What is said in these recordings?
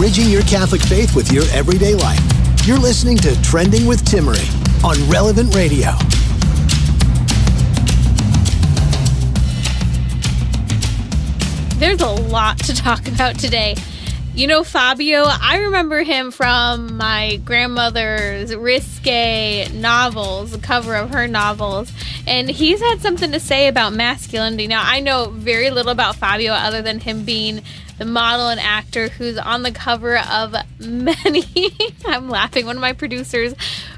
Bridging your Catholic faith with your everyday life. You're listening to Trending with Timmerie on Relevant Radio. There's a lot to talk about today. You know, Fabio, I remember him from my grandmother's risque novels, the cover of her novels, and he's had something to say about masculinity. Now, I know very little about Fabio other than him being the model and actor who's on the cover of many. I'm laughing. One of my producers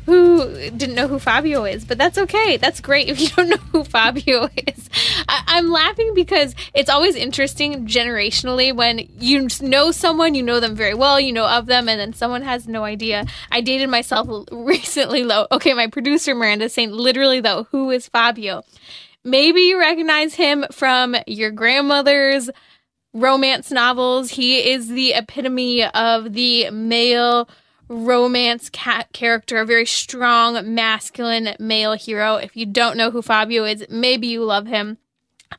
who didn't know who Fabio is, but that's okay. That's great if you don't know who Fabio is. I- am laughing because it's always interesting generationally when you know someone, you know them very well, you know of them, and then someone has no idea. I dated myself recently, though. Okay, my producer Miranda saying literally, though, who is Fabio? Maybe you recognize him from your grandmother's romance novels. He is the epitome of the male romance cat character, a very strong masculine male hero. If you don't know who Fabio is, maybe you love him.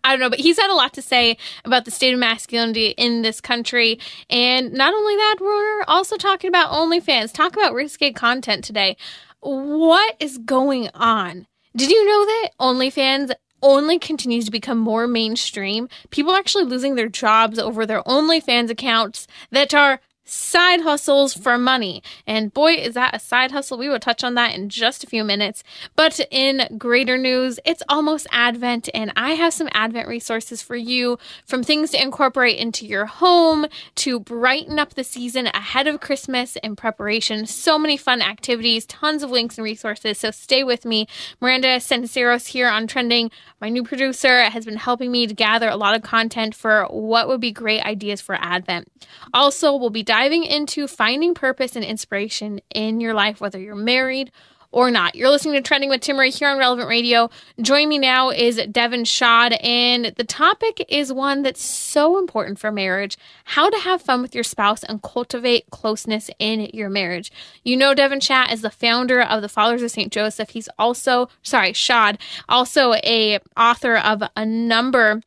I don't know, but he's had a lot to say about the state of masculinity in this country. And not only that, we're also talking about OnlyFans, talk about risque content today. What is going on? Did you know that OnlyFans only continues to become more mainstream, people are actually losing their jobs over their OnlyFans accounts that are side hustles for money. And boy, is that a side hustle. We will touch on that in just a few minutes. But in greater news, it's almost Advent, and I have some Advent resources for you from things to incorporate into your home to brighten up the season ahead of Christmas in preparation. So many fun activities, tons of links and resources. So stay with me. Miranda Senceros here on Trending. My new producer has been helping me to gather a lot of content for what would be great ideas for Advent. Also, we'll be diving into finding purpose and inspiration in your life, whether you're married or not. You're listening to Trending with Timmerie here on Relevant Radio. Join me now is Devin Schadt, and the topic is one that's so important for marriage how to have fun with your spouse and cultivate closeness in your marriage. You know, Devin Schadt is the founder of the Fathers of St. Joseph. He's also, sorry, Schadt, also a author of a number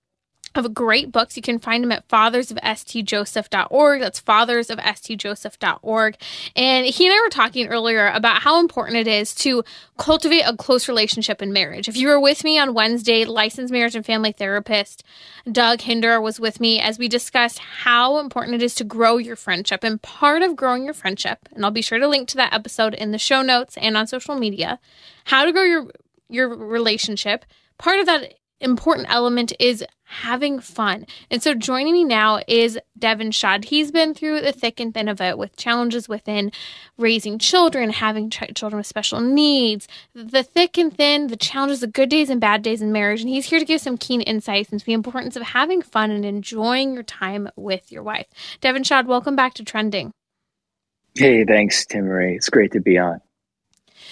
of great books. You can find them at fathersofstjoseph.org. That's fathersofstjoseph.org. And he and I were talking earlier about how important it is to cultivate a close relationship in marriage. If you were with me on Wednesday, licensed marriage and family therapist Doug Hinder was with me as we discussed how important it is to grow your friendship. And part of growing your friendship, and I'll be sure to link to that episode in the show notes and on social media, how to grow your your relationship. Part of that important element is having fun. And so joining me now is Devin Schadt. He's been through the thick and thin of it with challenges within raising children, having ch- children with special needs, the thick and thin, the challenges, the good days and bad days in marriage. And he's here to give some keen insights into the importance of having fun and enjoying your time with your wife. Devin Schadt, welcome back to Trending. Hey, thanks, Timmerie. It's great to be on.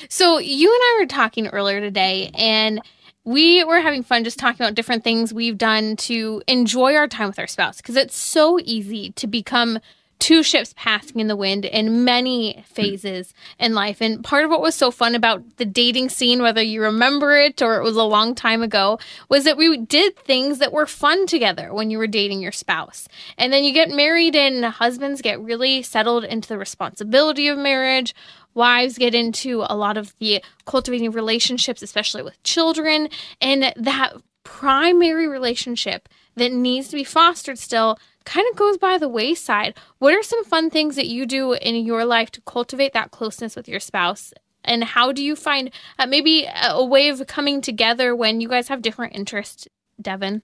So you and I were talking earlier today, and we were having fun just talking about different things we've done to enjoy our time with our spouse because it's so easy to become two ships passing in the wind in many phases in life. And part of what was so fun about the dating scene, whether you remember it or it was a long time ago, was that we did things that were fun together when you were dating your spouse. And then you get married, and husbands get really settled into the responsibility of marriage wives get into a lot of the cultivating relationships, especially with children, and that primary relationship that needs to be fostered still kind of goes by the wayside. What are some fun things that you do in your life to cultivate that closeness with your spouse? And how do you find uh, maybe a way of coming together when you guys have different interests, Devin?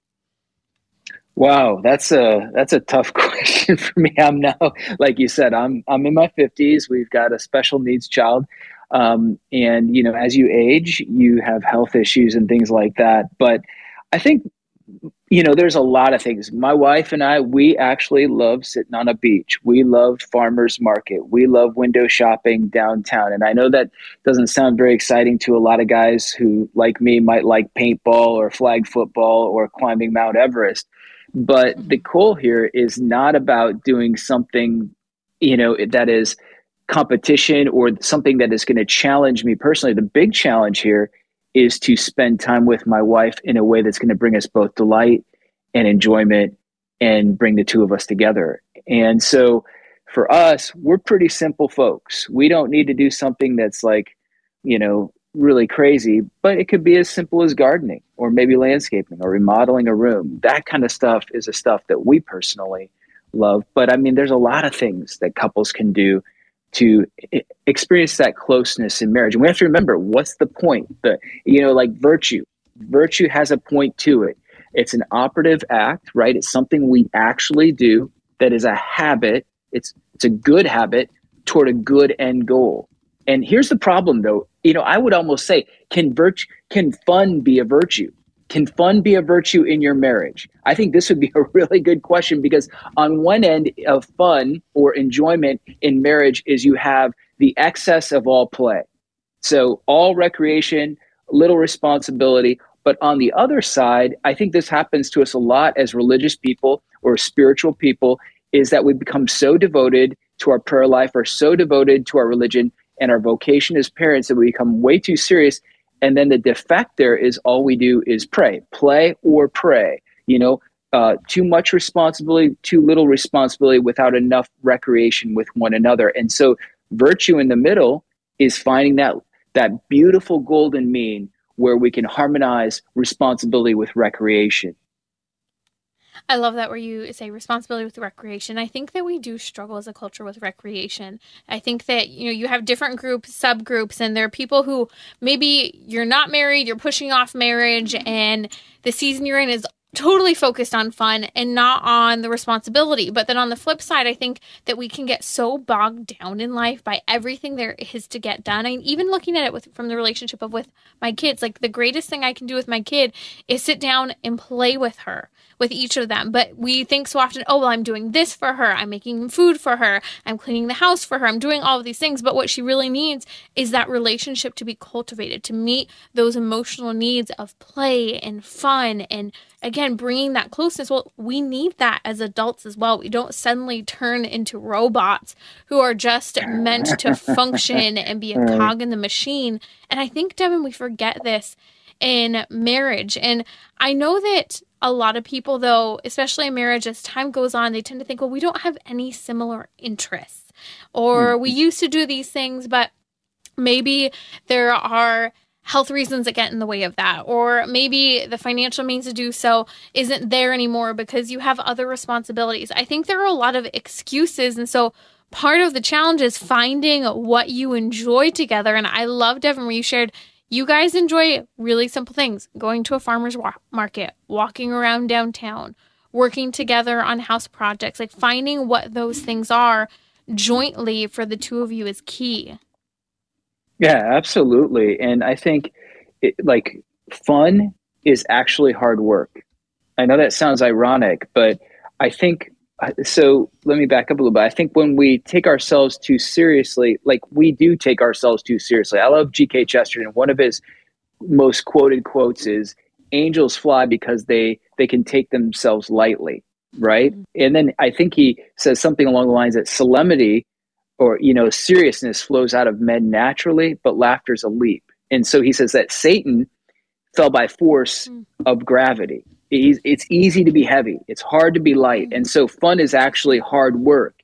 Wow, that's a that's a tough question for me. I'm now, like you said, I'm I'm in my 50s. We've got a special needs child, um, and you know, as you age, you have health issues and things like that. But I think you know, there's a lot of things. My wife and I, we actually love sitting on a beach. We love farmers market. We love window shopping downtown. And I know that doesn't sound very exciting to a lot of guys who, like me, might like paintball or flag football or climbing Mount Everest. But the goal here is not about doing something, you know, that is competition or something that is going to challenge me personally. The big challenge here is to spend time with my wife in a way that's going to bring us both delight and enjoyment and bring the two of us together. And so for us, we're pretty simple folks. We don't need to do something that's like, you know, really crazy, but it could be as simple as gardening or maybe landscaping or remodeling a room. That kind of stuff is a stuff that we personally love. But I mean, there's a lot of things that couples can do to experience that closeness in marriage. And we have to remember what's the point? The you know, like virtue. Virtue has a point to it. It's an operative act, right? It's something we actually do that is a habit. It's it's a good habit toward a good end goal. And here's the problem though. You know, I would almost say can virtue can fun be a virtue? Can fun be a virtue in your marriage? I think this would be a really good question because, on one end of fun or enjoyment in marriage, is you have the excess of all play. So, all recreation, little responsibility. But on the other side, I think this happens to us a lot as religious people or spiritual people is that we become so devoted to our prayer life or so devoted to our religion and our vocation as parents that we become way too serious and then the defect there is all we do is pray, play or pray. You know, uh, too much responsibility, too little responsibility without enough recreation with one another. And so virtue in the middle is finding that that beautiful golden mean where we can harmonize responsibility with recreation. I love that where you say responsibility with recreation. I think that we do struggle as a culture with recreation. I think that you know you have different groups, subgroups, and there are people who maybe you're not married, you're pushing off marriage, mm-hmm. and the season you're in is totally focused on fun and not on the responsibility. But then on the flip side, I think that we can get so bogged down in life by everything there is to get done. I mean, even looking at it with from the relationship of with my kids, like the greatest thing I can do with my kid is sit down and play with her with each of them. But we think so often, oh, well, I'm doing this for her. I'm making food for her. I'm cleaning the house for her. I'm doing all of these things. But what she really needs is that relationship to be cultivated, to meet those emotional needs of play and fun. And again, bringing that closeness. Well, we need that as adults as well. We don't suddenly turn into robots who are just meant to function and be a cog in the machine. And I think, Devin, we forget this in marriage. And I know that a lot of people, though, especially in marriage, as time goes on, they tend to think, well, we don't have any similar interests, or mm-hmm. we used to do these things, but maybe there are health reasons that get in the way of that or maybe the financial means to do so isn't there anymore because you have other responsibilities i think there are a lot of excuses and so part of the challenge is finding what you enjoy together and i love devin where you shared you guys enjoy really simple things going to a farmer's wa- market, walking around downtown, working together on house projects. Like finding what those things are jointly for the two of you is key. Yeah, absolutely. And I think it, like fun is actually hard work. I know that sounds ironic, but I think so let me back up a little bit. I think when we take ourselves too seriously, like we do take ourselves too seriously. I love G.K. Chesterton. One of his most quoted quotes is angels fly because they they can take themselves lightly right mm-hmm. and then i think he says something along the lines that solemnity or you know seriousness flows out of men naturally but laughter's a leap and so he says that satan fell by force mm. of gravity it's easy to be heavy. It's hard to be light. And so fun is actually hard work.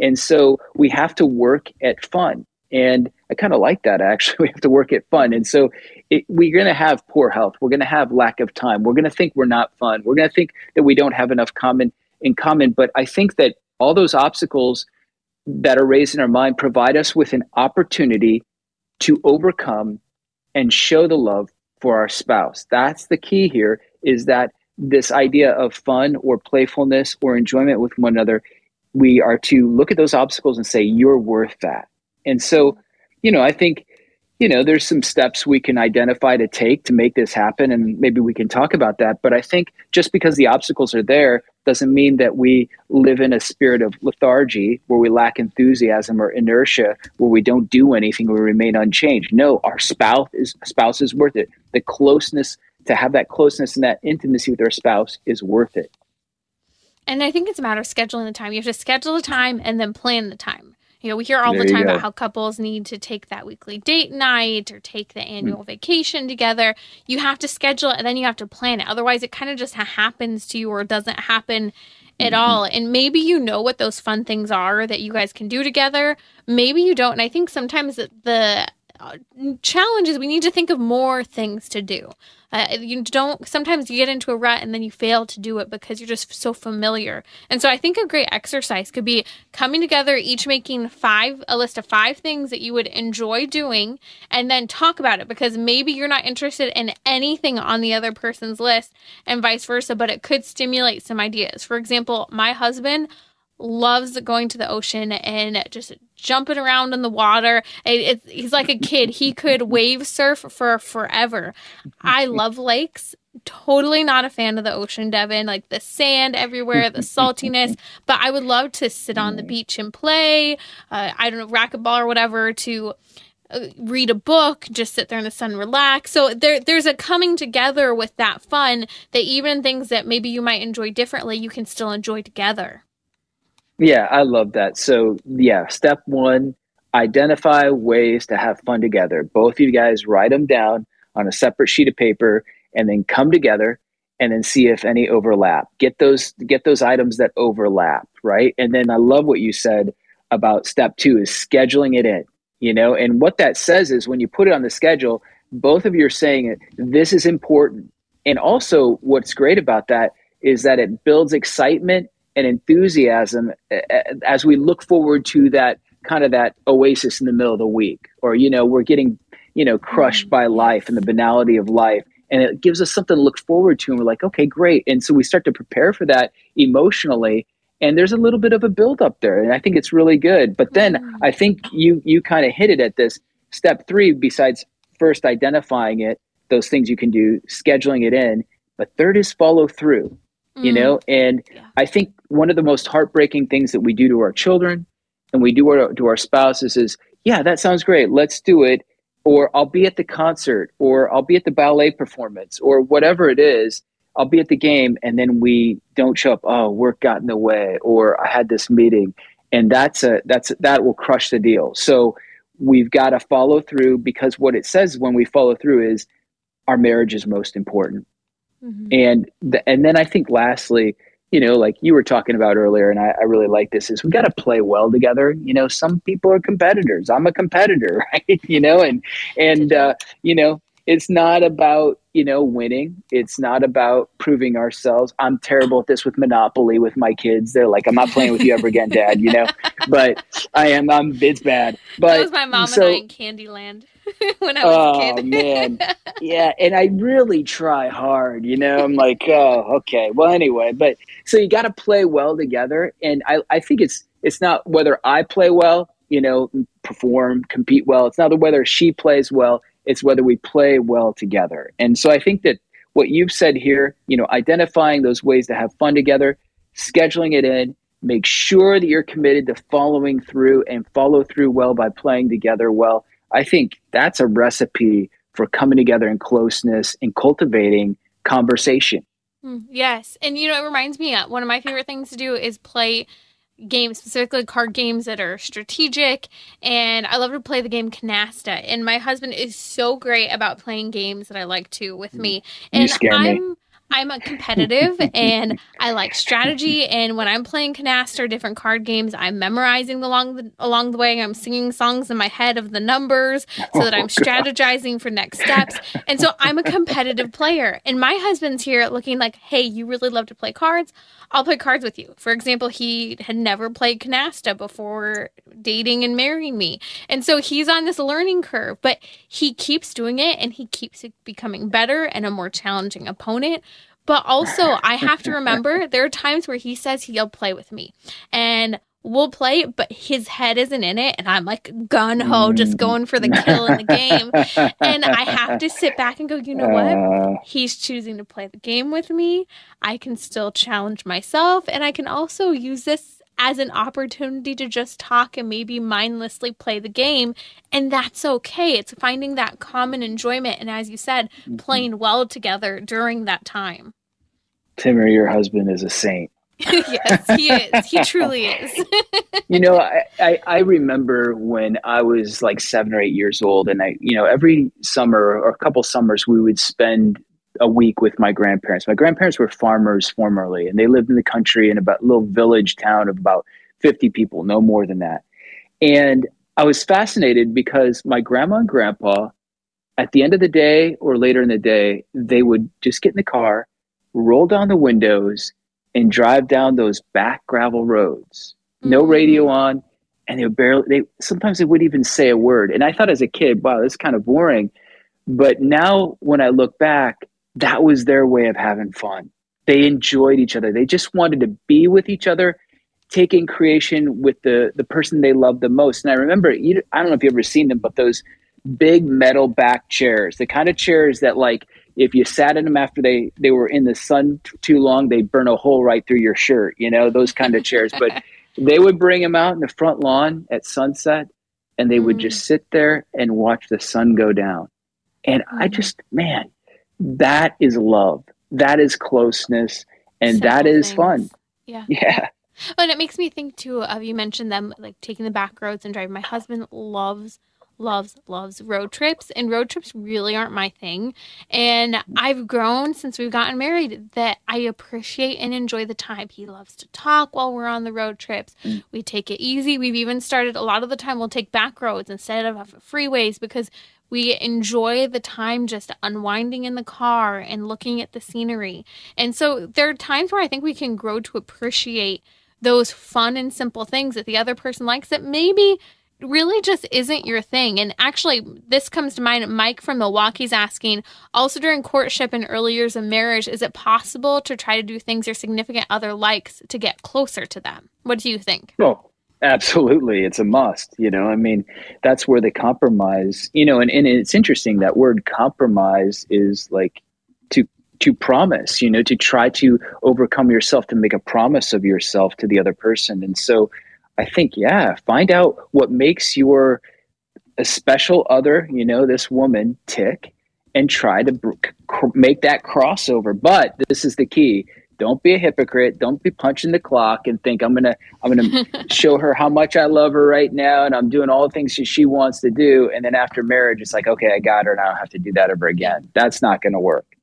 And so we have to work at fun. And i kind of like that actually. We have to work at fun. And so it, we're going to have poor health. We're going to have lack of time. We're going to think we're not fun. We're going to think that we don't have enough common in common. But i think that all those obstacles that are raised in our mind provide us with an opportunity to overcome and show the love for our spouse. That's the key here is that this idea of fun or playfulness or enjoyment with one another, we are to look at those obstacles and say, you're worth that. And so, you know, I think, you know, there's some steps we can identify to take to make this happen, and maybe we can talk about that. But I think just because the obstacles are there doesn't mean that we live in a spirit of lethargy where we lack enthusiasm or inertia, where we don't do anything, we remain unchanged. No, our spouse is spouse is worth it. The closeness to have that closeness and that intimacy with their spouse is worth it. And I think it's a matter of scheduling the time. You have to schedule the time and then plan the time. You know, we hear all There the time about how couples need to take that weekly date night or take the hmm. annual vacation together. You have to schedule it and then you have to plan it. Otherwise, it kind of just ha- happens to you or doesn't happen at mm-hmm. all. And maybe you know what those fun things are that you guys can do together. Maybe you don't. And I think sometimes the- challenge is we need to think of more things to do. Uh, you don't sometimes you get into a rut and then you fail to do it because you're just so familiar. And so I think a great exercise could be coming together, each making five a list of five things that you would enjoy doing, and then talk about it because maybe you're not interested in anything on the other person's list, and vice versa. But it could stimulate some ideas. For example, my husband loves going to the ocean and just jumping around in the water. It, it's, he's like a kid. He could wave surf for forever. I love lakes. Totally not a fan of the ocean, Devin. Like the sand everywhere, the saltiness. But I would love to sit on the beach and play. Uh, I don't know, racquetball or whatever. To uh, read a book, just sit there in the sun, relax. So there, there's a coming together with that fun that even things that maybe you might enjoy differently, you can still enjoy together. Yeah, I love that. So, yeah, step one identify ways to have fun together. Both of you guys write them down on a separate sheet of paper and then come together and then see if any overlap. Get those get those items that overlap, right? And then I love what you said about step 2 is scheduling it in, you know? And what that says is when you put it on the schedule, both of you are saying it, this is important. And also what's great about that is that it builds excitement and enthusiasm as we look forward to that kind of that oasis in the middle of the week or you know we're getting you know crushed by life and the banality of life and it gives us something to look forward to and we're like okay great. And so we start to prepare for that emotionally and there's a little bit of a build up there and i think it's really good. But then Mm. i think you you kind of hit it at this step three besides first identifying it those things you can do scheduling it in. But third is follow through you Mm. know and Yeah. i think one of the most heartbreaking things that we do to our children and we do our, to our spouses is yeah that sounds great let's do it or i'll be at the concert or i'll be at the ballet performance or whatever it is i'll be at the game and then we don't show up oh work got in the way or i had this meeting and that's a that's that will crush the deal so we've got to follow through because what it says when we follow through is our marriage is most important Mhm. and the, and then I think lastly, you know, like you were talking about earlier, and I, I really like this is we got to play well together. You know, some people are competitors. I'm a competitor, right? you know, and and uh, you know, it's not about you know winning. It's not about proving ourselves. I'm terrible at this with Monopoly with my kids. They're like, I'm not playing with you ever again, Dad. You know, but I am. I'm. It's bad. But that was my mom so, and I in Candyland when I was Oh a kid. man, yeah, and I really try hard. You know, I'm like, oh, okay. Well, anyway, but so you got to play well together, and I, I think it's it's not whether I play well, you know, perform, compete well. It's not whether she plays well. It's whether we play well together. And so I think that what you've said here, you know, identifying those ways to have fun together, scheduling it in, make sure that you're committed to following through and follow through well by playing together well. I think that's a recipe for coming together in closeness and cultivating conversation. Mm, Yes. And you know, it reminds me uh, one of my favorite things to do is play games, specifically card games that are strategic. And I love to play the game Canasta. And my husband is so great about playing games that I like to with mm. me. You And scare me. I'm a competitive and I like strategy. And when I'm playing Canasta or different card games, I'm memorizing along the along the way. I'm singing songs in my head of the numbers so that I'm strategizing for next steps. And so I'm a competitive player. And my husband's here looking like, hey, you really love to play cards. I'll play cards with you. For example, he had never played canasta before dating and marrying me. And so he's on this learning curve, but he keeps doing it and he keeps becoming better and a more challenging opponent. But also, I have to remember there are times where he says he'll play with me. And we'll play, but his head isn't in it. And I'm like gun ho, just mm. going for the kill in the game. and I have to sit back and go, you know what? Uh. He's choosing to play the game with me. I can still challenge myself. And I can also use this as an opportunity to just talk and maybe mindlessly play the game. And that's okay. It's finding that common enjoyment. And as you said, mm-hmm. playing well together during that time. Timmer, your husband is a saint. yes, he is. He truly is. you know, I, I, I, remember when I was like seven or eight years old, and I, you know, every summer or a couple summers, we would spend a week with my grandparents. My grandparents were farmers formerly, and they lived in the country in about a little village town of about 50 people, no more than that. And I was fascinated because my grandma and grandpa, at the end of the day or later in the day, they would just get in the car, roll down the windows, and drive down those back gravel roads. No mm-hmm. radio on, and they would barely. They sometimes they wouldn't even say a word. And I thought as a kid, wow, that's kind of boring. But now when I look back, that was their way of having fun. They enjoyed each other. They just wanted to be with each other, taking creation with the the person they loved the most. And I remember, you, I don't know if you've ever seen them, but those big metal back chairs, the kind of chairs that like if you sat in them after they they were in the sun t- too long, they burn a hole right through your shirt. You know those kind of chairs. But they would bring them out in the front lawn at sunset, and they would mm. just sit there and watch the sun go down. And I mm. just, man, that is love. That is closeness, and Simple that is things. fun. Yeah. Yeah. And it makes me think too of you mentioned them like taking the back roads and driving. My husband loves loves, loves road trips, and road trips really aren't my thing. And I've grown since we've gotten married that I appreciate and enjoy the time. He loves to talk while we're on the road trips. Mm. We take it easy. We've even started a lot of the time we'll take back roads instead of freeways because we enjoy the time just unwinding in the car and looking at the scenery. And so there are times where I think we can grow to appreciate those fun and simple things that the other person likes that maybe really just isn't your thing. And actually, this comes to mind. Mike from Milwaukee's asking also during courtship and early years of marriage, is it possible to try to do things your significant other likes to get closer to them? What do you think? Well, absolutely. It's a must. You know, I mean, that's where the compromise, you know, and, and it's interesting that word compromise is like to to promise, you know, to try to overcome yourself, to make a promise of yourself to the other person. And so I think, yeah, find out what makes your a special other, you know, this woman tick and try to cr- make that crossover. But this is the key. Don't be a hypocrite. Don't be punching the clock and think I'm gonna I'm gonna show her how much I love her right now and I'm doing all the things she, she wants to do. And then after marriage, it's like, okay, I got her and I don't have to do that ever again. That's not gonna work.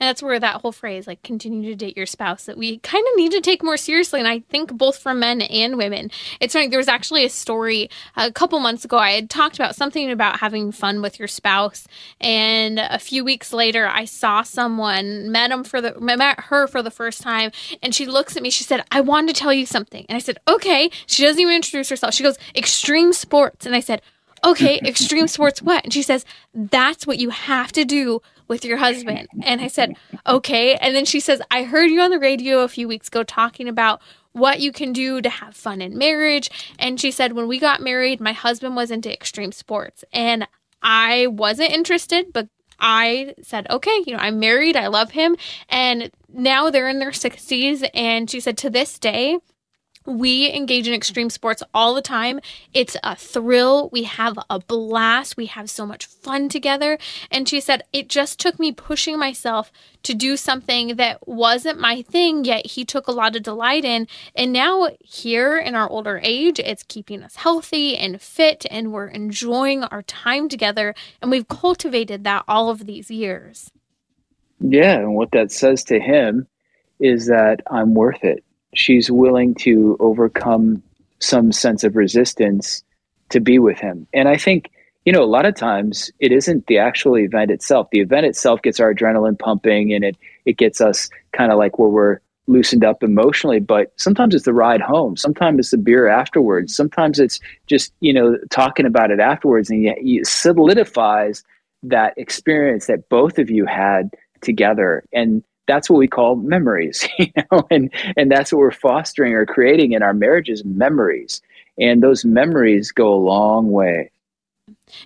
And that's where that whole phrase, like continue to date your spouse, that we kind of need to take more seriously. And I think both for men and women. It's funny, there was actually a story a couple months ago. I had talked about something about having fun with your spouse. And a few weeks later, I saw someone, met him for the met her for the first time, and she looks at me, she said, I wanted to tell you something. And I said, Okay. She doesn't even introduce herself. She goes, Extreme sports. And I said, okay, extreme sports what? And she says, that's what you have to do with your husband. And I said, okay. And then she says, I heard you on the radio a few weeks ago talking about what you can do to have fun in marriage. And she said, when we got married, my husband was into extreme sports and I wasn't interested, but I said, okay, you know, I'm married, I love him. And now they're in their 60s. And she said, to this day, we engage in extreme sports all the time. It's a thrill. We have a blast. We have so much fun together. And she said, it just took me pushing myself to do something that wasn't my thing, yet he took a lot of delight in. And now, here in our older age, it's keeping us healthy and fit, and we're enjoying our time together. And we've cultivated that all of these years. Yeah. And what that says to him is that I'm worth it she's willing to overcome some sense of resistance to be with him. And I think, you know, a lot of times it isn't the actual event itself. The event itself gets our adrenaline pumping and it it gets us kind of like where we're loosened up emotionally, but sometimes it's the ride home. Sometimes it's the beer afterwards. Sometimes it's just, you know, talking about it afterwards and yet it solidifies that experience that both of you had together. And that's what we call memories, you know, and and that's what we're fostering or creating in our marriages, memories. And those memories go a long way.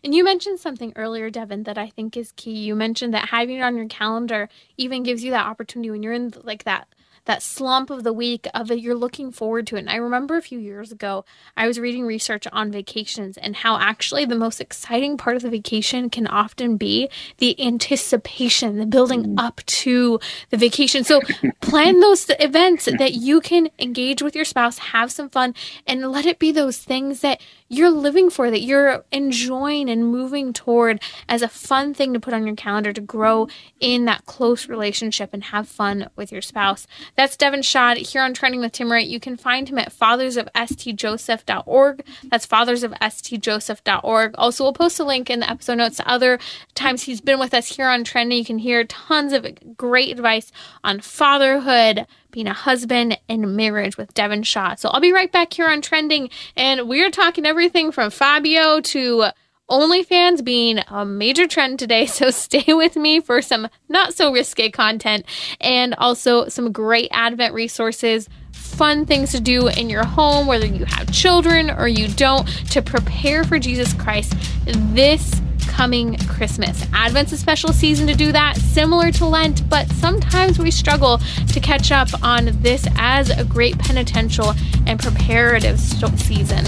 And you mentioned something earlier, Devin, that I think is key. You mentioned that having it on your calendar even gives you that opportunity when you're in like that that slump of the week of it, you're looking forward to it. And I remember a few years ago, I was reading research on vacations and how actually the most exciting part of the vacation can often be the anticipation, the building mm. up to the vacation. So plan those events that you can engage with your spouse, have some fun, and let it be those things that you're living for, that you're enjoying and moving toward as a fun thing to put on your calendar to grow in that close relationship and have fun with your spouse. That's Devin Schadt here on Trending with Timmerie. You can find him at fathersofstjoseph.org. That's fathersofstjoseph.org. Also, we'll post a link in the episode notes to other times he's been with us here on Trending. You can hear tons of great advice on fatherhood, being a husband and marriage with Devin Schadt. So I'll be right back here on Trending, and we're talking everything from Fabio to OnlyFans being a major trend today. So stay with me for some not so risque content and also some great Advent resources fun things to do in your home, whether you have children or you don't, to prepare for Jesus Christ this coming Christmas. Advent's a special season to do that, similar to Lent, but sometimes we struggle to catch up on this as a great penitential and preparative season.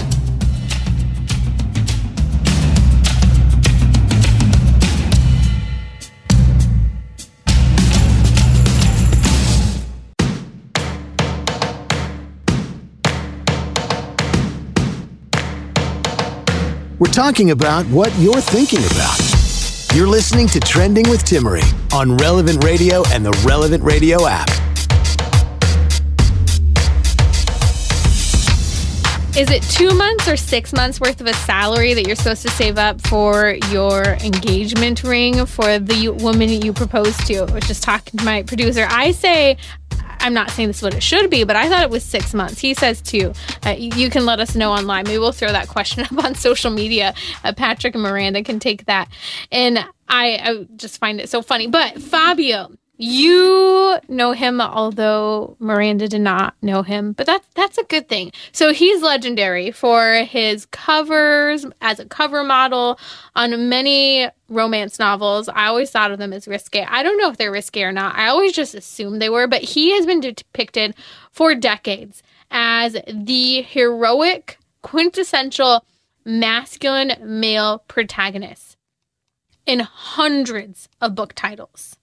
We're talking about what you're thinking about. You're listening to Trending with Timmerie on Relevant Radio and the Relevant Radio app. Is it two months or six months worth of a salary that you're supposed to save up for your engagement ring for the woman you propose to? I was just talking to my producer. I say I'm not saying this is what it should be, but I thought it was six months. He says two. Uh, you can let us know online. Maybe we'll throw that question up on social media. Uh, Patrick and Miranda can take that. And I, I just find it so funny. But Fabio, you know him, although Miranda did not know him, but that's that's a good thing. So he's legendary for his covers as a cover model on many romance novels. I always thought of them as risque. I don't know if they're risque or not. I always just assumed they were, but he has been depicted for decades as the heroic, quintessential masculine male protagonist in hundreds of book titles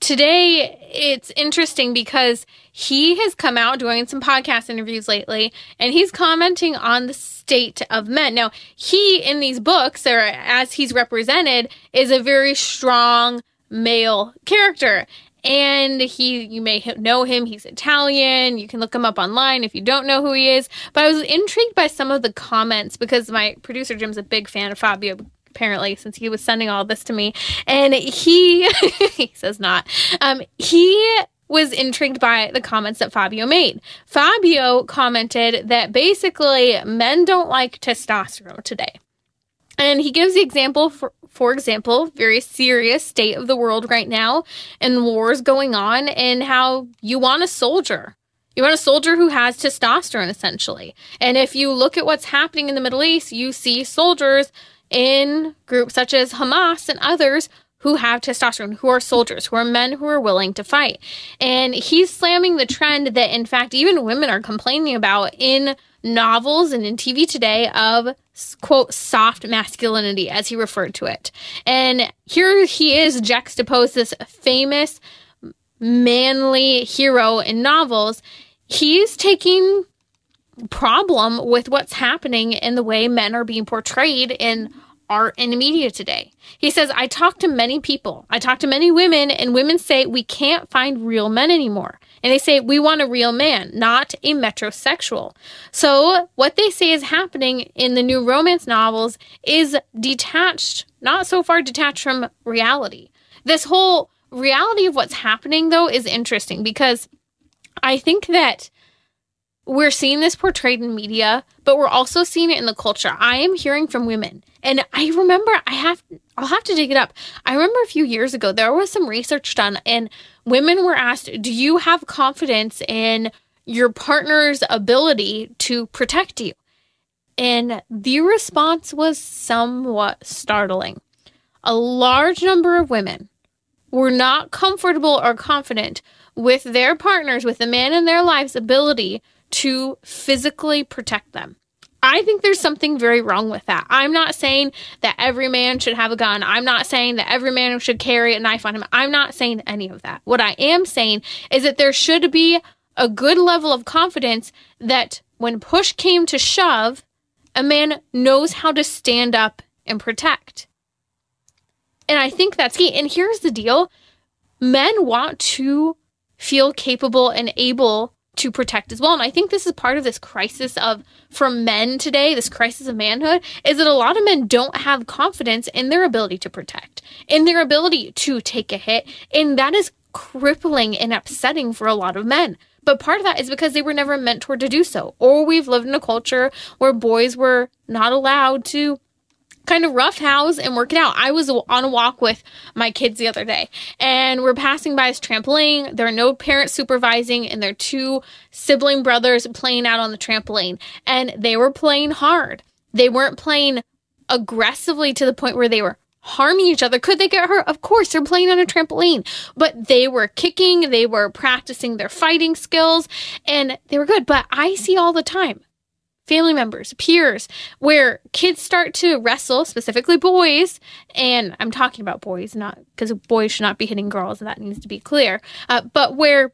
today it's interesting because he has come out doing some podcast interviews lately and he's commenting on the state of men. Now, he in these books, or as he's represented, is a very strong male character. And he, you may know him. He's Italian. You can look him up online if you don't know who he is. But I was intrigued by some of the comments because my producer Jim's a big fan of Fabio apparently since he was sending all this to me and he he says not um he was intrigued by the comments that Fabio made. Fabio commented that basically men don't like testosterone today. And he gives the example for for example, very serious state of the world right now and wars going on and how you want a soldier. You want a soldier who has testosterone essentially. And if you look at what's happening in the Middle East, you see soldiers in groups such as Hamas and others who have testosterone, who are soldiers, who are men who are willing to fight. And he's slamming the trend that, in fact, even women are complaining about in novels and in TV today of quote soft masculinity, as he referred to it. And here he is juxtaposed this famous manly hero in novels. He's taking problem with what's happening in the way men are being portrayed in art and media today. He says, I talk to many people. I talk to many women, and women say we can't find real men anymore. And they say we want a real man, not a metrosexual. So, what they say is happening in the new romance novels is detached, not so far detached from reality. This whole reality of what's happening, though, is interesting because I think that we're seeing this portrayed in media, but we're also seeing it in the culture. I am hearing from women. And I remember I have I'll have to dig it up. I remember a few years ago there was some research done and women were asked, "Do you have confidence in your partner's ability to protect you?" And the response was somewhat startling. A large number of women were not comfortable or confident with their partners, with the man in their lives' ability to physically protect them. I think there's something very wrong with that. I'm not saying that every man should have a gun. I'm not saying that every man should carry a knife on him. I'm not saying any of that. What I am saying is that there should be a good level of confidence that when push came to shove, a man knows how to stand up and protect. And I think that's key. And here's the deal men want to feel capable and able to protect as well. And I think this is part of this crisis of for men today, this crisis of manhood, is that a lot of men don't have confidence in their ability to protect, in their ability to take a hit. And that is crippling and upsetting for a lot of men. But part of that is because they were never mentored to do so. Or we've lived in a culture where boys were not allowed to kind of roughhouse and work it out. I was on a walk with my kids the other day and we're passing by this trampoline. There are no parents supervising and there are two sibling brothers playing out on the trampoline and they were playing hard. They weren't playing aggressively to the point where they were harming each other. Could they get hurt? Of course, they're playing on a trampoline, but they were kicking, they were practicing their fighting skills, and they were good. But I see all the time family members, peers, where kids start to wrestle, specifically boys, and I'm talking about boys, not because boys should not be hitting girls, and that needs to be clear, uh, but where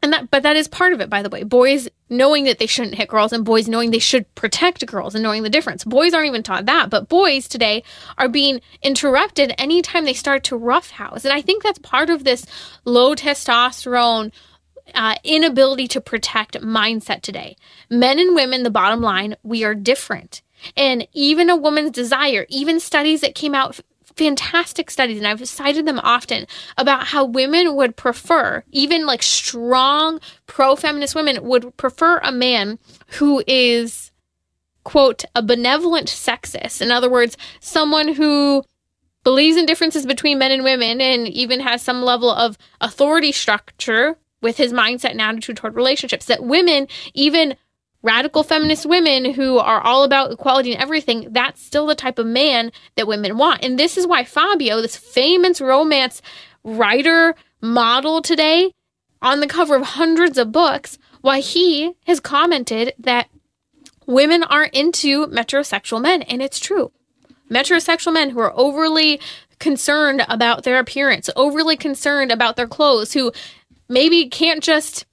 and that but that is part of it by the way. Boys knowing that they shouldn't hit girls and boys knowing they should protect girls and knowing the difference. Boys aren't even taught that but boys today are being interrupted anytime they start to roughhouse. And i think that's part of this low testosterone uh, inability to protect mindset today. Men and women, the bottom line, we are different. And even a woman's desire, even studies that came out, fantastic studies, and I've cited them often about how women would prefer, even like strong pro feminist women would prefer a man who is, quote, a benevolent sexist. In other words, someone who believes in differences between men and women and even has some level of authority structure with his mindset and attitude toward relationships. That women, even radical feminist women who are all about equality and everything, that's still the type of man that women want. And this is why Fabio, this famous romance writer, model today, on the cover of hundreds of books, why he has commented that women aren't into metrosexual men. And it's true. Metrosexual men who are overly concerned about their appearance, overly concerned about their clothes, who maybe can't just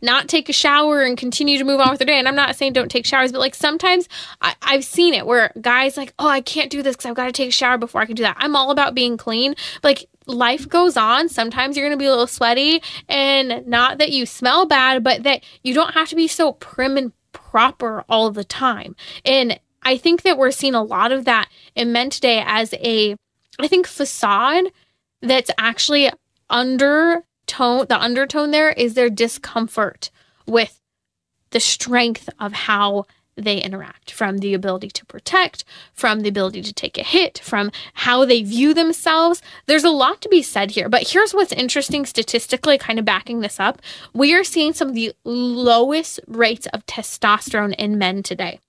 not take a shower and continue to move on with their day. And I'm not saying don't take showers, but like sometimes I, have seen it where guys like, oh, I can't do this because I've got to take a shower before I can do that. I'm all about being clean. But like life goes on. Sometimes you're going to be a little sweaty and not that you smell bad, but that you don't have to be so prim and proper all the time. And I think that we're seeing a lot of that in men today as a, I think, facade that's actually under tone, the undertone there is their discomfort with the strength of how they interact from the ability to protect, from the ability to take a hit, from how they view themselves. There's a lot to be said here, but here's what's interesting statistically, kind of backing this up. We are seeing some of the lowest rates of testosterone in men today.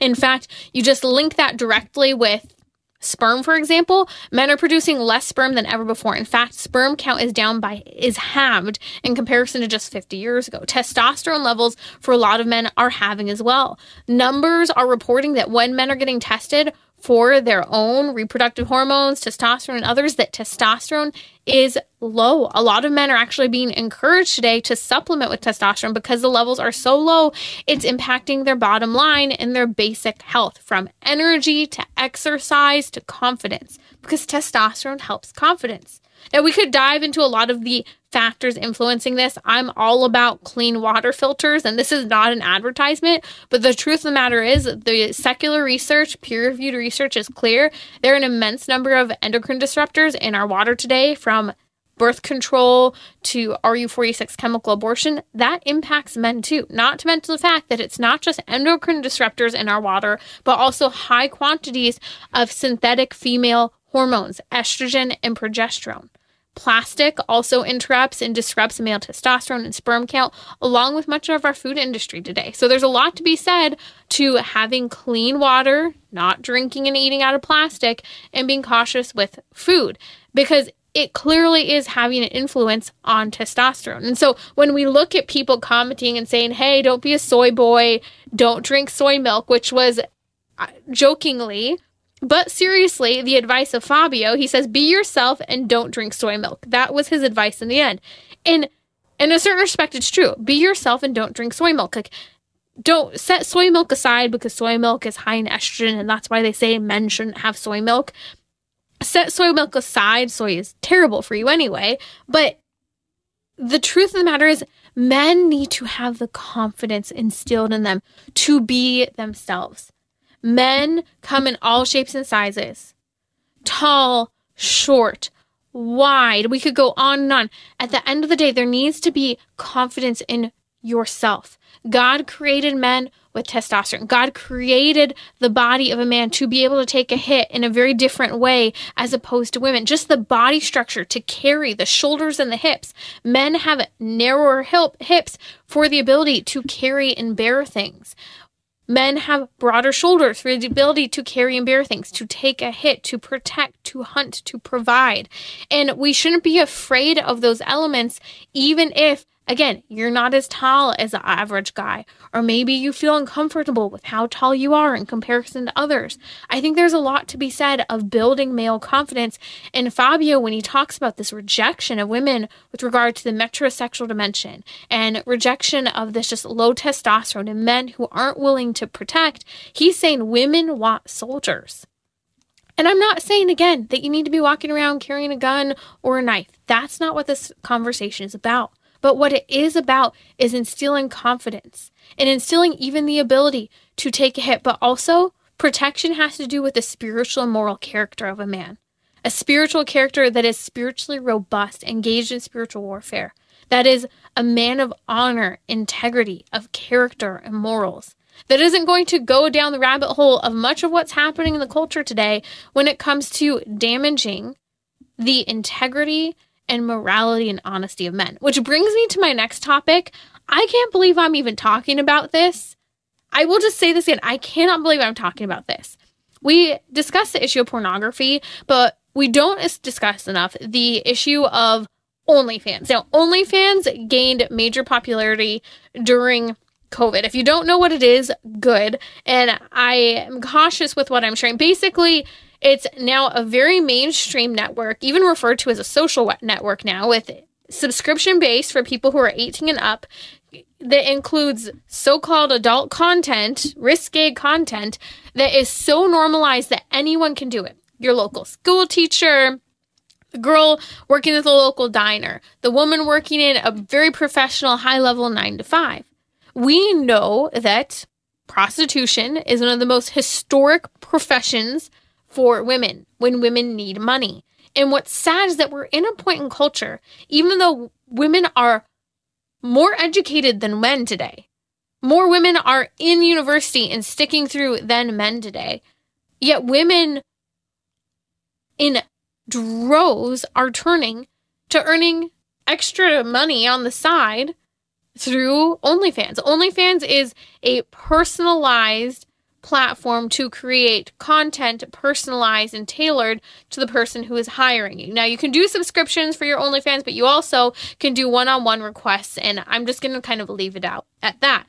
In fact, you just link that directly with sperm for example men are producing less sperm than ever before. In fact sperm count is down by is halved in comparison to just 50 years ago. Testosterone levels for a lot of men are halving as well. Numbers are reporting that when men are getting tested for their own reproductive hormones, testosterone, and others, that testosterone is low. A lot of men are actually being encouraged today to supplement with testosterone because the levels are so low, it's impacting their bottom line and their basic health from energy to exercise to confidence because testosterone helps confidence. Now, we could dive into a lot of the factors influencing this. I'm all about clean water filters, and this is not an advertisement, but the truth of the matter is the secular research, peer reviewed research is clear. There are an immense number of endocrine disruptors in our water today from birth control to RU46 chemical abortion, that impacts men too. Not to mention the fact that it's not just endocrine disruptors in our water, but also high quantities of synthetic female hormones, estrogen and progesterone. Plastic also interrupts and disrupts male testosterone and sperm count, along with much of our food industry today. So there's a lot to be said to having clean water, not drinking and eating out of plastic, and being cautious with food because it clearly is having an influence on testosterone. And so when we look at people commenting and saying, hey, don't be a soy boy, don't drink soy milk, which was uh, jokingly but seriously, the advice of Fabio, he says, be yourself and don't drink soy milk. That was his advice in the end. And in a certain respect, it's true. Be yourself and don't drink soy milk. Like, don't set soy milk aside because soy milk is high in estrogen, and that's why they say men shouldn't have soy milk. Set soy milk aside. Soy is terrible for you anyway. But the truth of the matter is, men need to have the confidence instilled in them to be themselves. Men come in all shapes and sizes tall, short, wide. We could go on and on. At the end of the day, there needs to be confidence in yourself. God created men with testosterone. God created the body of a man to be able to take a hit in a very different way as opposed to women. Just the body structure to carry the shoulders and the hips. Men have narrower hip, hips for the ability to carry and bear things. Men have broader shoulders for the ability to carry and bear things, to take a hit, to protect, to hunt, to provide. And we shouldn't be afraid of those elements, even if Again, you're not as tall as the average guy, or maybe you feel uncomfortable with how tall you are in comparison to others. I think there's a lot to be said of building male confidence. And Fabio, when he talks about this rejection of women with regard to the metrosexual dimension and rejection of this just low testosterone in men who aren't willing to protect, he's saying women want soldiers. And I'm not saying again that you need to be walking around carrying a gun or a knife. That's not what this conversation is about. But what it is about is instilling confidence and instilling even the ability to take a hit. But also, protection has to do with the spiritual and moral character of a man. A spiritual character that is spiritually robust, engaged in spiritual warfare. That is a man of honor, integrity, of character, and morals. That isn't going to go down the rabbit hole of much of what's happening in the culture today when it comes to damaging the integrity and morality and honesty of men. Which brings me to my next topic. I can't believe I'm even talking about this. I will just say this again. I cannot believe I'm talking about this. We discuss the issue of pornography, but we don't discuss enough the issue of OnlyFans. Now, OnlyFans gained major popularity during COVID. If you don't know what it is, good. And I am cautious with what I'm sharing. Basically, it's now a very mainstream network, even referred to as a social network now, with subscription based for people who are 18 and up that includes so-called adult content, risque content that is so normalized that anyone can do it. Your local school teacher, the girl working at the local diner, the woman working in a very professional high level 9 to 5. We know that prostitution is one of the most historic professions for women when women need money. And what's sad is that we're in a point in culture, even though women are more educated than men today, more women are in university and sticking through than men today, yet women in droves are turning to earning extra money on the side through OnlyFans. OnlyFans is a personalized platform to create content personalized and tailored to the person who is hiring you. Now, you can do subscriptions for your OnlyFans, but you also can do one on one requests, and I'm just going to kind of leave it out at that.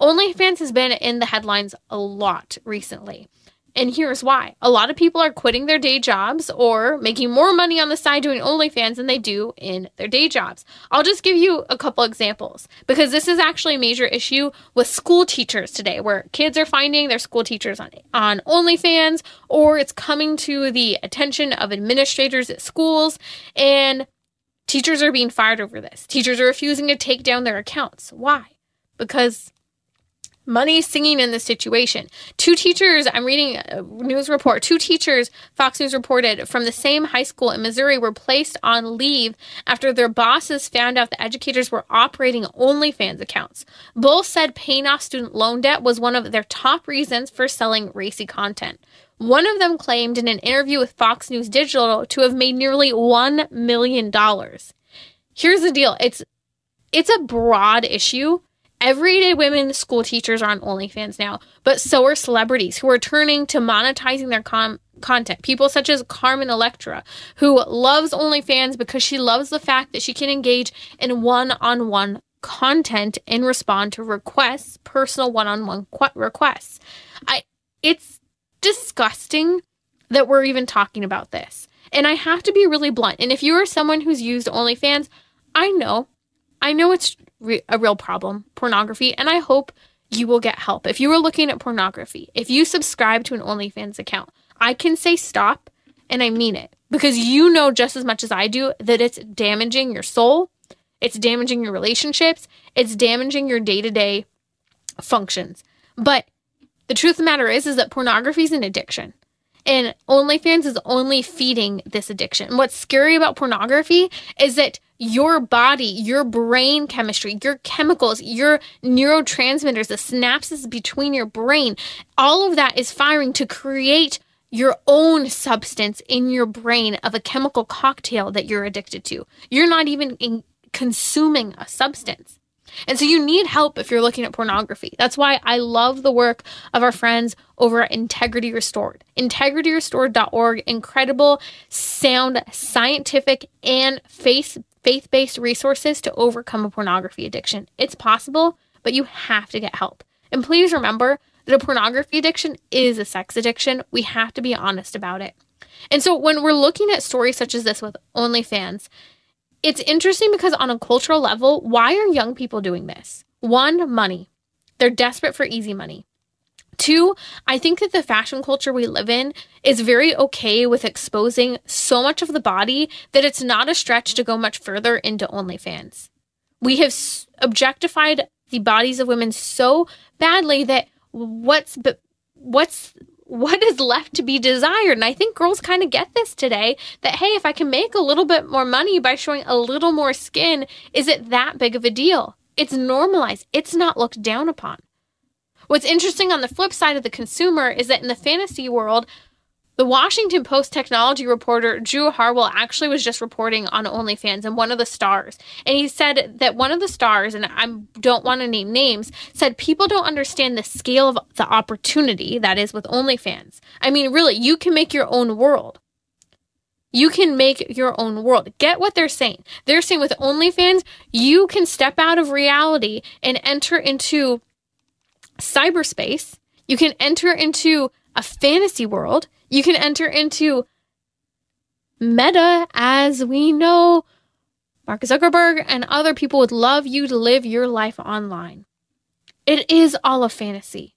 OnlyFans has been in the headlines a lot recently. And here's why. A lot of people are quitting their day jobs or making more money on the side doing OnlyFans than they do in their day jobs. I'll just give you a couple examples because this is actually a major issue with school teachers today where kids are finding their school teachers on, on OnlyFans or it's coming to the attention of administrators at schools and teachers are being fired over this. Teachers are refusing to take down their accounts. Why? Because money singing in this situation. Two teachers, I'm reading a news report, two teachers, Fox News reported, from the same high school in Missouri were placed on leave after their bosses found out the educators were operating OnlyFans accounts. Both said paying off student loan debt was one of their top reasons for selling racy content. One of them claimed in an interview with Fox News Digital to have made nearly $1 million. Here's the deal. It's it's a broad issue Everyday women school teachers are on OnlyFans now, but so are celebrities who are turning to monetizing their com- content. People such as Carmen Electra, who loves OnlyFans because she loves the fact that she can engage in one on one content and respond to requests, personal one on one requests. I, it's disgusting that we're even talking about this. And I have to be really blunt. And if you are someone who's used OnlyFans, I know, I know it's re- a real problem, pornography, and I hope you will get help. If you are looking at pornography, if you subscribe to an OnlyFans account, I can say stop and I mean it because you know just as much as I do that it's damaging your soul, it's damaging your relationships, it's damaging your day-to-day functions. But the truth of the matter is is that pornography is an addiction. And OnlyFans is only feeding this addiction. what's scary about pornography is that your body, your brain chemistry, your chemicals, your neurotransmitters, the synapses between your brain, all of that is firing to create your own substance in your brain of a chemical cocktail that you're addicted to. You're not even consuming a substance. And so you need help if you're looking at pornography. That's why I love the work of our friends over at Integrity Restored. IntegrityRestored.org, incredible, sound, scientific, and faith faith based resources to overcome a pornography addiction. It's possible, but you have to get help. And please remember that a pornography addiction is a sex addiction. We have to be honest about it. And so when we're looking at stories such as this with OnlyFans, it's interesting because on a cultural level, why are young people doing this? One, money. They're desperate for easy money. Two, I think that the fashion culture we live in is very okay with exposing so much of the body that it's not a stretch to go much further into OnlyFans. We have objectified the bodies of women so badly that what's what's what is left to be desired. And I think girls kind of get this today that, hey, if I can make a little bit more money by showing a little more skin, is it that big of a deal? It's normalized, it's not looked down upon. What's interesting on the flip side of the consumer is that in the fantasy world, the Washington Post technology reporter Drew Harwell actually was just reporting on OnlyFans and one of the stars. And he said that one of the stars, and I don't want to name names, said people don't understand the scale of the opportunity that is with OnlyFans. I mean, really, you can make your own world. You can make your own world. Get what they're saying. They're saying with OnlyFans, you can step out of reality and enter into cyberspace. You can enter into a fantasy world you can enter into Meta, as we know, Mark Zuckerberg and other people would love you to live your life online. It is all a fantasy.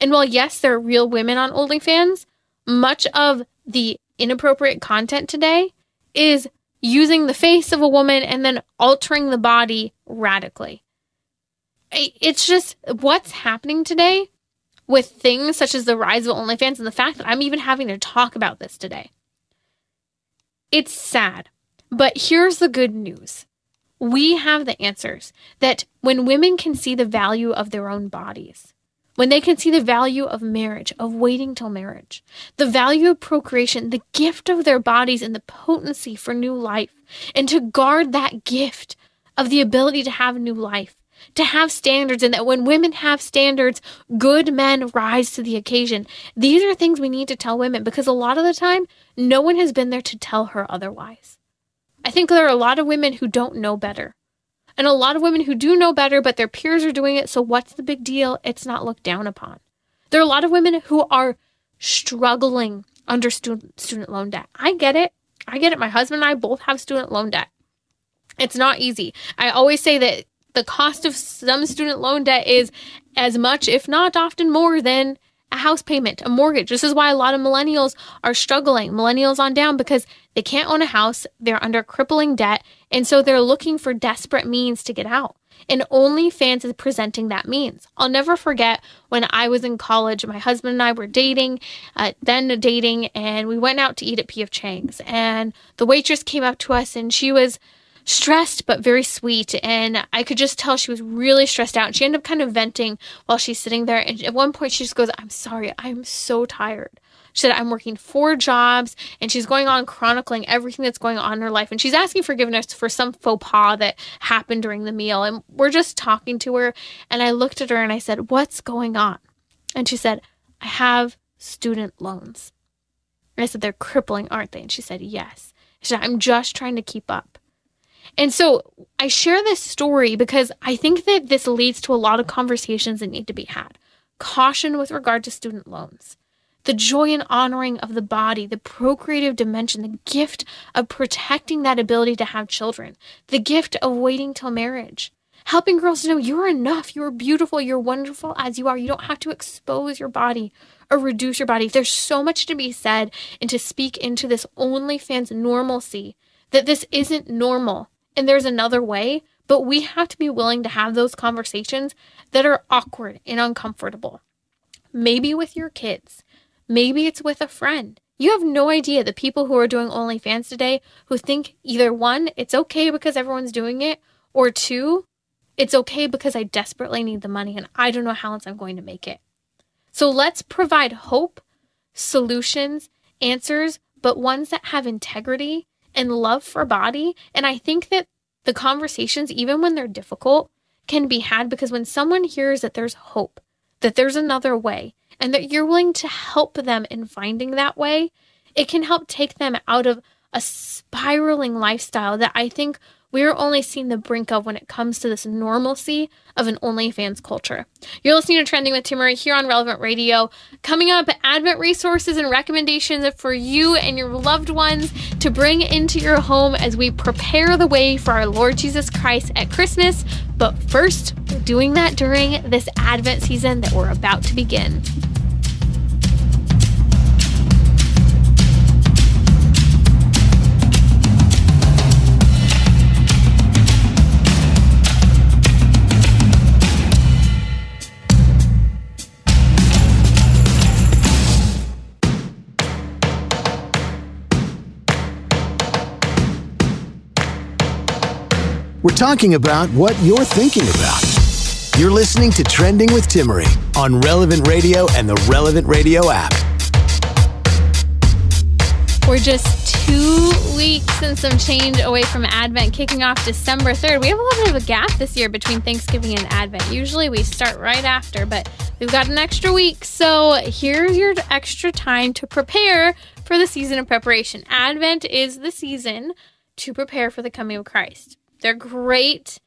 And while, yes, there are real women on OnlyFans, much of the inappropriate content today is using the face of a woman and then altering the body radically. It's just what's happening today with things such as the rise of OnlyFans and the fact that I'm even having to talk about this today. It's sad, but here's the good news. We have the answers that when women can see the value of their own bodies, when they can see the value of marriage, of waiting till marriage, the value of procreation, the gift of their bodies, and the potency for new life, and to guard that gift of the ability to have new life, to have standards and that when women have standards, good men rise to the occasion. These are things we need to tell women because a lot of the time, no one has been there to tell her otherwise. I think there are a lot of women who don't know better. And a lot of women who do know better, but their peers are doing it. So what's the big deal? It's not looked down upon. There are a lot of women who are struggling under student, student loan debt. I get it. I get it. My husband and I both have student loan debt. It's not easy. I always say that the cost of some student loan debt is as much, if not often more, than a house payment, a mortgage. This is why a lot of millennials are struggling, millennials on down, because they can't own a house. They're under crippling debt. And so they're looking for desperate means to get out. And OnlyFans is presenting that means. I'll never forget when I was in college, my husband and I were dating, uh, then dating, and we went out to eat at P.F. Chang's. And the waitress came up to us and she was stressed but very sweet. And I could just tell she was really stressed out. And she ended up kind of venting while she's sitting there. And at one point, she just goes, I'm sorry, I'm so tired. She said, I'm working four jobs, and she's going on chronicling everything that's going on in her life. And she's asking forgiveness for some faux pas that happened during the meal. And we're just talking to her. And I looked at her and I said, What's going on? And she said, I have student loans. And I said, They're crippling, aren't they? And she said, Yes. She said, I'm just trying to keep up. And so I share this story because I think that this leads to a lot of conversations that need to be had. Caution with regard to student loans the joy and honoring of the body, the procreative dimension, the gift of protecting that ability to have children, the gift of waiting till marriage. Helping girls to know you're enough, you're beautiful, you're wonderful as you are. You don't have to expose your body or reduce your body. There's so much to be said and to speak into this OnlyFans normalcy that this isn't normal and there's another way, but we have to be willing to have those conversations that are awkward and uncomfortable. Maybe with your kids, Maybe it's with a friend. You have no idea the people who are doing OnlyFans today who think either one, it's okay because everyone's doing it, or two, it's okay because I desperately need the money and I don't know how else I'm going to make it. So let's provide hope, solutions, answers, but ones that have integrity and love for body. And I think that the conversations, even when they're difficult, can be had because when someone hears that there's hope, that there's another way, and that you're willing to help them in finding that way, it can help take them out of a spiraling lifestyle that I think we're only seeing the brink of when it comes to this normalcy of an OnlyFans culture. You're listening to Trending with Timmerie here on Relevant Radio. Coming up, Advent resources and recommendations for you and your loved ones to bring into your home as we prepare the way for our Lord Jesus Christ at Christmas. But first, we're doing that during this Advent season that we're about to begin. We're talking about what you're thinking about. You're listening to Trending with Timmerie on Relevant Radio and the Relevant Radio app. We're just two weeks and some change away from Advent kicking off December 3rd. We have a little bit of a gap this year between Thanksgiving and Advent. Usually we start right after, but we've got an extra week. So here's your extra time to prepare for the season of preparation. Advent is the season to prepare for the coming of Christ. They're great,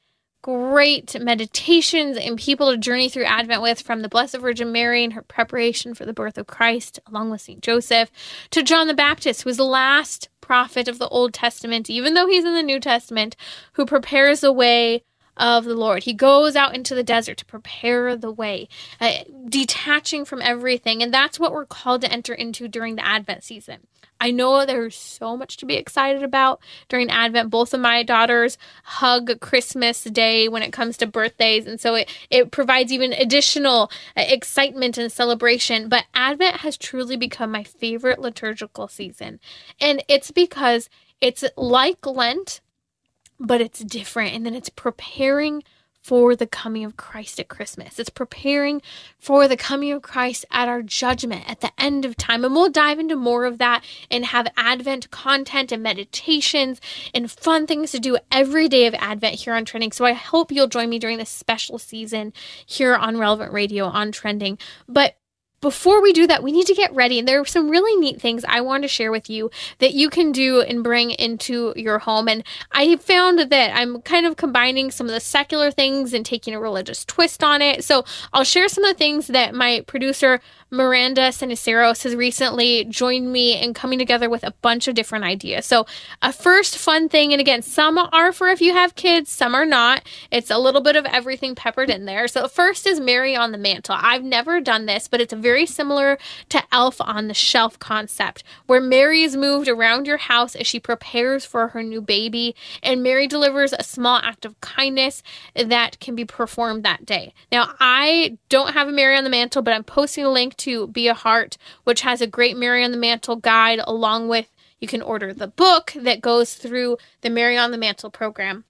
great meditations and people to journey through Advent with from the Blessed Virgin Mary and her preparation for the birth of Christ, along with St. Joseph, to John the Baptist, who is the last prophet of the Old Testament, even though he's in the New Testament, who prepares the way of the Lord. He goes out into the desert to prepare the way, uh, detaching from everything. And that's what we're called to enter into during the Advent season. I know there's so much to be excited about during Advent. Both of my daughters hug Christmas Day when it comes to birthdays, and so it, it provides even additional uh, excitement and celebration. But Advent has truly become my favorite liturgical season, and it's because it's like Lent, but it's different, and then it's preparing for the coming of Christ at Christmas. It's preparing for the coming of Christ at our judgment at the end of time. And we'll dive into more of that and have Advent content and meditations and fun things to do every day of Advent here on Trending. So I hope you'll join me during this special season here on Relevant Radio on Trending. But before we do that, we need to get ready. And there are some really neat things I want to share with you that you can do and bring into your home. And I found that I'm kind of combining some of the secular things and taking a religious twist on it. So I'll share some of the things that my producer Miranda Seniceros has recently joined me in coming together with a bunch of different ideas. So, a first fun thing, and again, some are for if you have kids, some are not. It's a little bit of everything peppered in there. So, first is Mary on the mantle. I've never done this, but it's very similar to Elf on the Shelf concept, where Mary is moved around your house as she prepares for her new baby, and Mary delivers a small act of kindness that can be performed that day. Now, I don't have a Mary on the Mantle, but I'm posting a link to Be a Heart, which has a great Mary on the Mantle guide along with you can order the book that goes through the Mary on the Mantle program.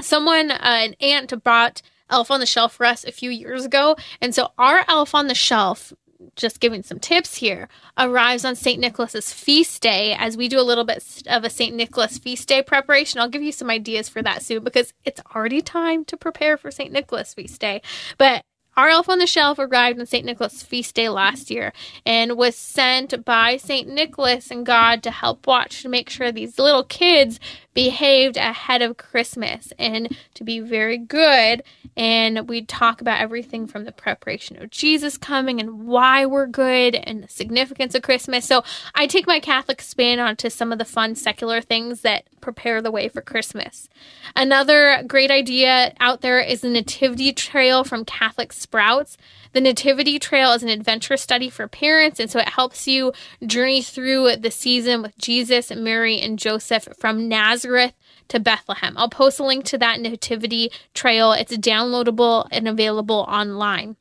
Someone, uh, an aunt, bought Elf on the Shelf for us a few years ago. And so our Elf on the Shelf, just giving some tips here, arrives on St. Nicholas's feast day as we do a little bit of a St. Nicholas feast day preparation. I'll give you some ideas for that soon because it's already time to prepare for St. Nicholas feast day. But our elf on the shelf arrived on St. Nicholas feast day last year and was sent by St. Nicholas and God to help watch to make sure these little kids behaved ahead of Christmas and to be very good. And we'd talk about everything from the preparation of Jesus coming and why we're good and the significance of Christmas. So I take my Catholic spin onto some of the fun secular things that prepare the way for Christmas. Another great idea out there is the Nativity Trail from Catholic Sprouts. The Nativity Trail is an adventure study for parents, and so it helps you journey through the season with Jesus, Mary, and Joseph from Nazareth to Bethlehem. I'll post a link to that Nativity Trail. It's downloadable and available online.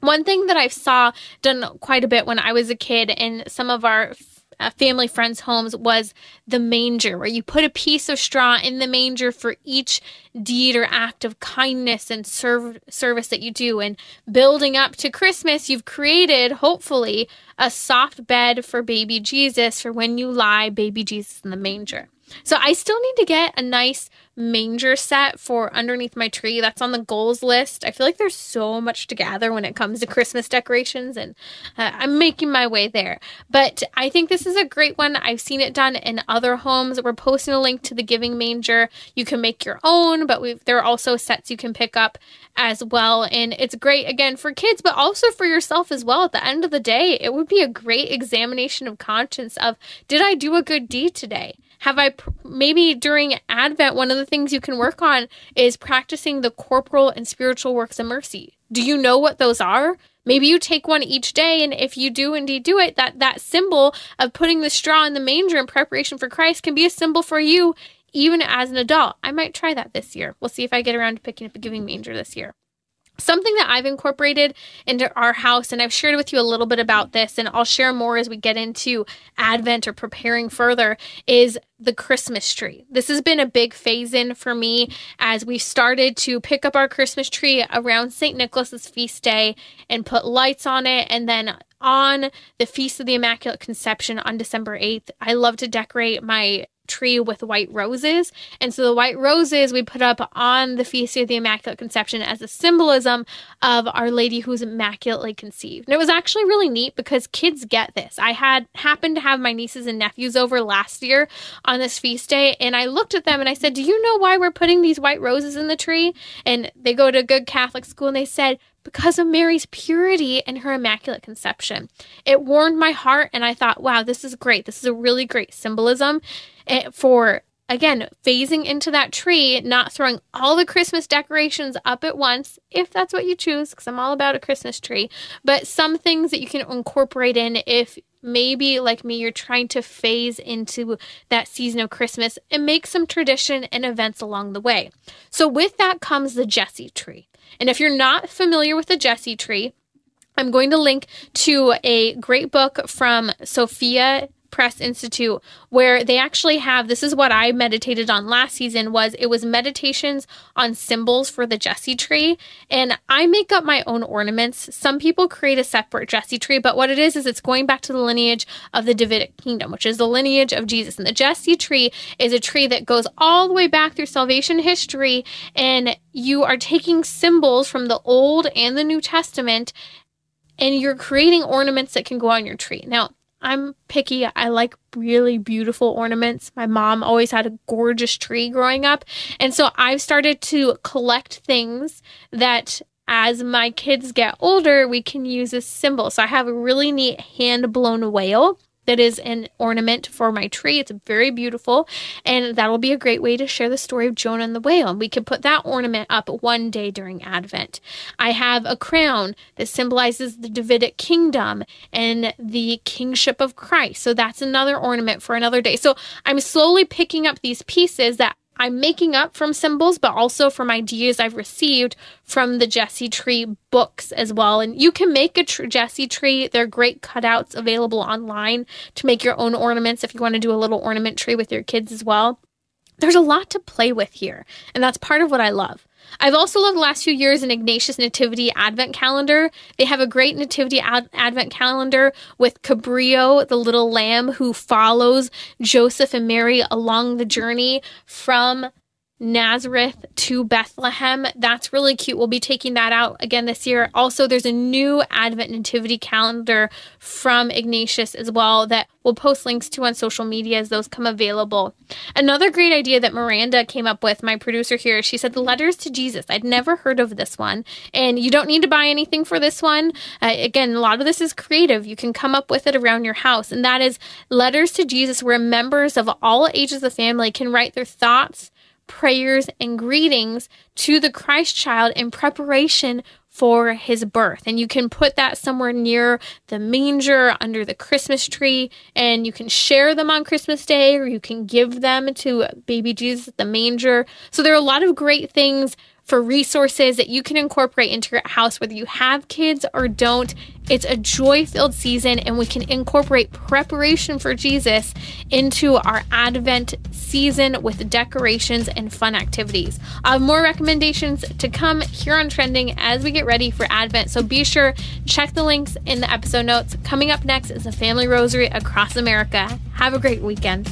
One thing that I saw done quite a bit when I was a kid in some of our uh, family friends' homes was the manger, where you put a piece of straw in the manger for each deed or act of kindness and service that you do. And building up to Christmas, you've created, hopefully, a soft bed for baby Jesus for when you lie baby Jesus in the manger. So I still need to get a nice manger set for underneath my tree. That's on the goals list. I feel like there's so much to gather when it comes to Christmas decorations, and uh, I'm making my way there. But I think this is a great one. I've seen it done in other homes. We're posting a link to the Giving Manger. You can make your own, but there are also sets you can pick up as well. And it's great again for kids, but also for yourself as well. At the end of the day, it would be a great examination of conscience of did I do a good deed today? Have I maybe during Advent, one of the things you can work on is practicing the corporal and spiritual works of mercy. Do you know what those are? Maybe you take one each day, and if you do indeed do it, that that symbol of putting the straw in the manger in preparation for Christ can be a symbol for you even as an adult. I might try that this year. We'll see if I get around to picking up a giving manger this year. Something that I've incorporated into our house, and I've shared with you a little bit about this, and I'll share more as we get into Advent or preparing further, is the Christmas tree. This has been a big phase in for me as we started to pick up our Christmas tree around St. Nicholas's feast day and put lights on it. And then on the Feast of the Immaculate Conception on December 8th, I love to decorate my tree with white roses. And so the white roses we put up on the Feast of the Immaculate Conception as a symbolism of Our Lady who's immaculately conceived. And it was actually really neat because kids get this. I had happened to have my nieces and nephews over last year on this feast day and I looked at them and I said, "Do you know why we're putting these white roses in the tree?" And they go to a good Catholic school and they said, because of Mary's purity and her immaculate conception. It warmed my heart, and I thought, wow, this is great. This is a really great symbolism Eh, for, again, phasing into that tree, not throwing all the Christmas decorations up at once, if that's what you choose, because I'm all about a Christmas tree, but some things that you can incorporate in if maybe like me you're trying to phase into that season of christmas and make some tradition and events along the way. So with that comes the jesse tree. And if you're not familiar with the Jesse tree, I'm going to link to a great book from Sophia Press Institute where they actually have this is what I meditated on last season was it was meditations on symbols for the Jesse tree and I make up my own ornaments. Some people create a separate Jesse tree, but what it is is it's going back to the lineage of the Davidic kingdom, which is the lineage of Jesus. And the Jesse tree is a tree that goes all the way back through salvation history and you are taking symbols from the Old and the New Testament and you're creating ornaments that can go on your tree. Now, I'm picky. I like really beautiful ornaments. My mom always had a gorgeous tree growing up. And so I've started to collect things that as my kids get older, we can use as symbols. So I have a really neat hand blown whale that is an ornament for my tree. It's very beautiful, and that'll be a great way to share the story of Jonah and the whale. And we could put that ornament up one day during Advent. I have a crown that symbolizes the Davidic kingdom and the kingship of Christ. So that's another ornament for another day. So I'm slowly picking up these pieces that I'm making up from symbols, but also from ideas I've received from the Jesse Tree books as well. And you can make a tr- Jesse Tree. They're great cutouts available online to make your own ornaments if you want to do a little ornament tree with your kids as well. There's a lot to play with here, and that's part of what I love. I've also loved the last few years an Ignatius Nativity Advent calendar. They have a great Nativity ad- Advent calendar with Cabrillo, the little lamb who follows Joseph and Mary along the journey from Nazareth to Bethlehem. That's really cute. We'll be taking that out again this year. Also, there's a new Advent Nativity calendar from Ignatius as well that we'll post links to on social media as those come available. Another great idea that Miranda came up with, my producer here, she said the letters to Jesus. I'd never heard of this one, and you don't need to buy anything for this one. Uh, again, a lot of this is creative. You can come up with it around your house, and that is letters to Jesus where members of all ages of the family can write their thoughts prayers, and greetings to the Christ child in preparation for his birth. And you can put that somewhere near the manger, under the Christmas tree, and you can share them on Christmas Day or you can give them to baby Jesus at the manger. So there are a lot of great things for resources that you can incorporate into your house, whether you have kids or don't. It's a joy filled season, and we can incorporate preparation for Jesus into our Advent season with decorations and fun activities. I have more recommendations to come here on Trending as we get ready for Advent, so be sure check the links in the episode notes. Coming up next is a family rosary across America. Have a great weekend.